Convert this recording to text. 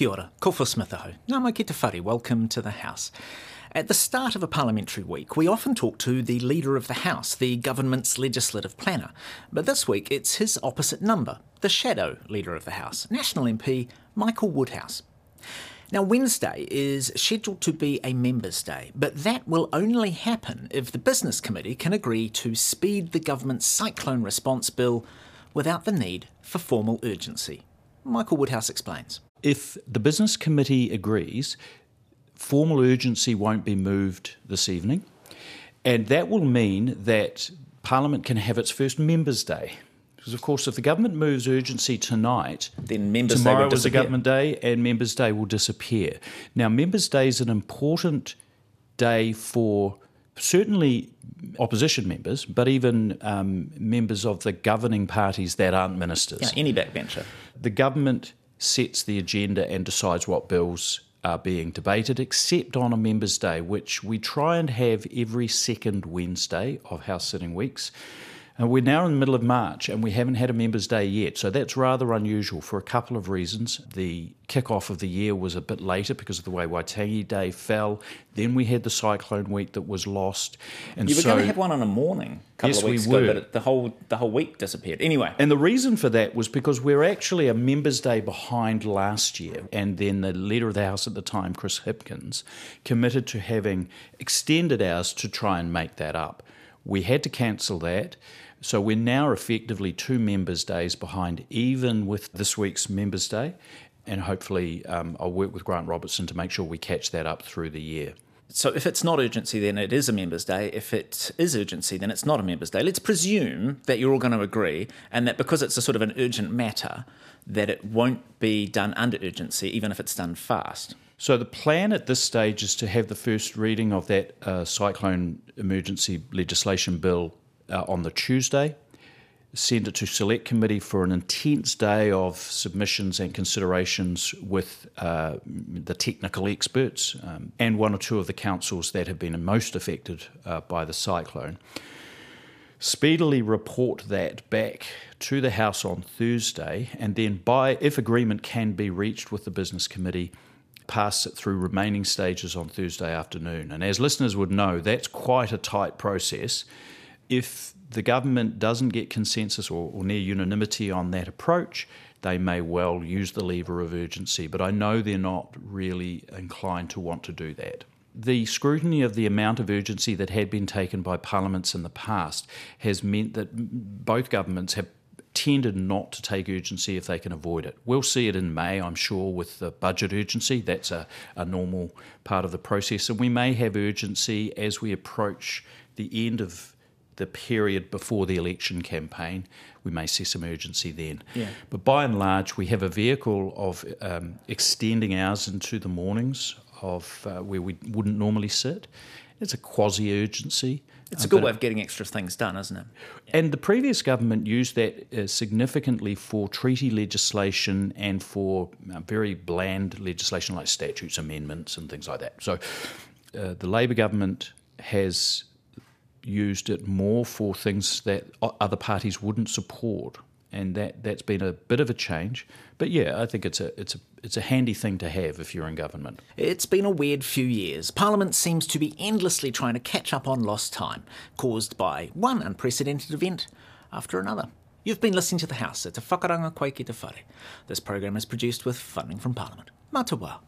Kia ora, ko Phil Smith ahau. Ngā ki te whare, welcome to the House. At the start of a parliamentary week, we often talk to the Leader of the House, the government's legislative planner. But this week, it's his opposite number, the shadow Leader of the House, National MP Michael Woodhouse. Now, Wednesday is scheduled to be a Members' Day, but that will only happen if the Business Committee can agree to speed the government's cyclone response bill without the need for formal urgency. Michael Woodhouse explains. If the Business Committee agrees, formal urgency won't be moved this evening, and that will mean that Parliament can have its first Members' Day because, of course, if the government moves urgency tonight, then Members tomorrow Day is a government day and Members Day will disappear. Now, Members Day is an important day for certainly opposition members, but even um, members of the governing parties that aren't ministers. Yeah, any backbencher. The government sets the agenda and decides what bills are being debated, except on a Members' Day, which we try and have every second Wednesday of House sitting weeks. And we're now in the middle of March and we haven't had a Members' Day yet. So that's rather unusual for a couple of reasons. The kick-off of the year was a bit later because of the way Waitangi Day fell. Then we had the cyclone week that was lost. And you were so, going to have one on a morning a couple yes, of weeks we ago, but the whole, the whole week disappeared. Anyway. And the reason for that was because we're actually a Members' Day behind last year. And then the Leader of the House at the time, Chris Hipkins, committed to having extended hours to try and make that up. We had to cancel that. So we're now effectively two members' days behind, even with this week's Members' Day. And hopefully, um, I'll work with Grant Robertson to make sure we catch that up through the year. So, if it's not urgency, then it is a members' day. If it is urgency, then it's not a members' day. Let's presume that you're all going to agree, and that because it's a sort of an urgent matter, that it won't be done under urgency, even if it's done fast. So, the plan at this stage is to have the first reading of that uh, cyclone emergency legislation bill uh, on the Tuesday, send it to Select Committee for an intense day of submissions and considerations with uh, the technical experts um, and one or two of the councils that have been most affected uh, by the cyclone. Speedily report that back to the House on Thursday, and then, by if agreement can be reached with the Business Committee, pass it through remaining stages on Thursday afternoon. And as listeners would know, that's quite a tight process if the government doesn't get consensus or, or, near unanimity on that approach, they may well use the lever of urgency. But I know they're not really inclined to want to do that. The scrutiny of the amount of urgency that had been taken by parliaments in the past has meant that both governments have tended not to take urgency if they can avoid it. We'll see it in May, I'm sure, with the budget urgency. That's a, a normal part of the process. And we may have urgency as we approach the end of the period before the election campaign, we may see some urgency then. Yeah. But by and large, we have a vehicle of um, extending hours into the mornings of uh, where we wouldn't normally sit. It's a quasi urgency. It's a good way of getting extra things done, isn't it? And the previous government used that uh, significantly for treaty legislation and for uh, very bland legislation like statutes amendments and things like that. So uh, the Labour government has used it more for things that other parties wouldn't support, and that that's been a bit of a change. But yeah, I think it's a it's a it's a handy thing to have if you're in government. It's been a weird few years. Parliament seems to be endlessly trying to catch up on lost time, caused by one unprecedented event after another. You've been listening to The House. It's a whakaranga koe te whare. This program is produced with funding from Parliament. Matawa.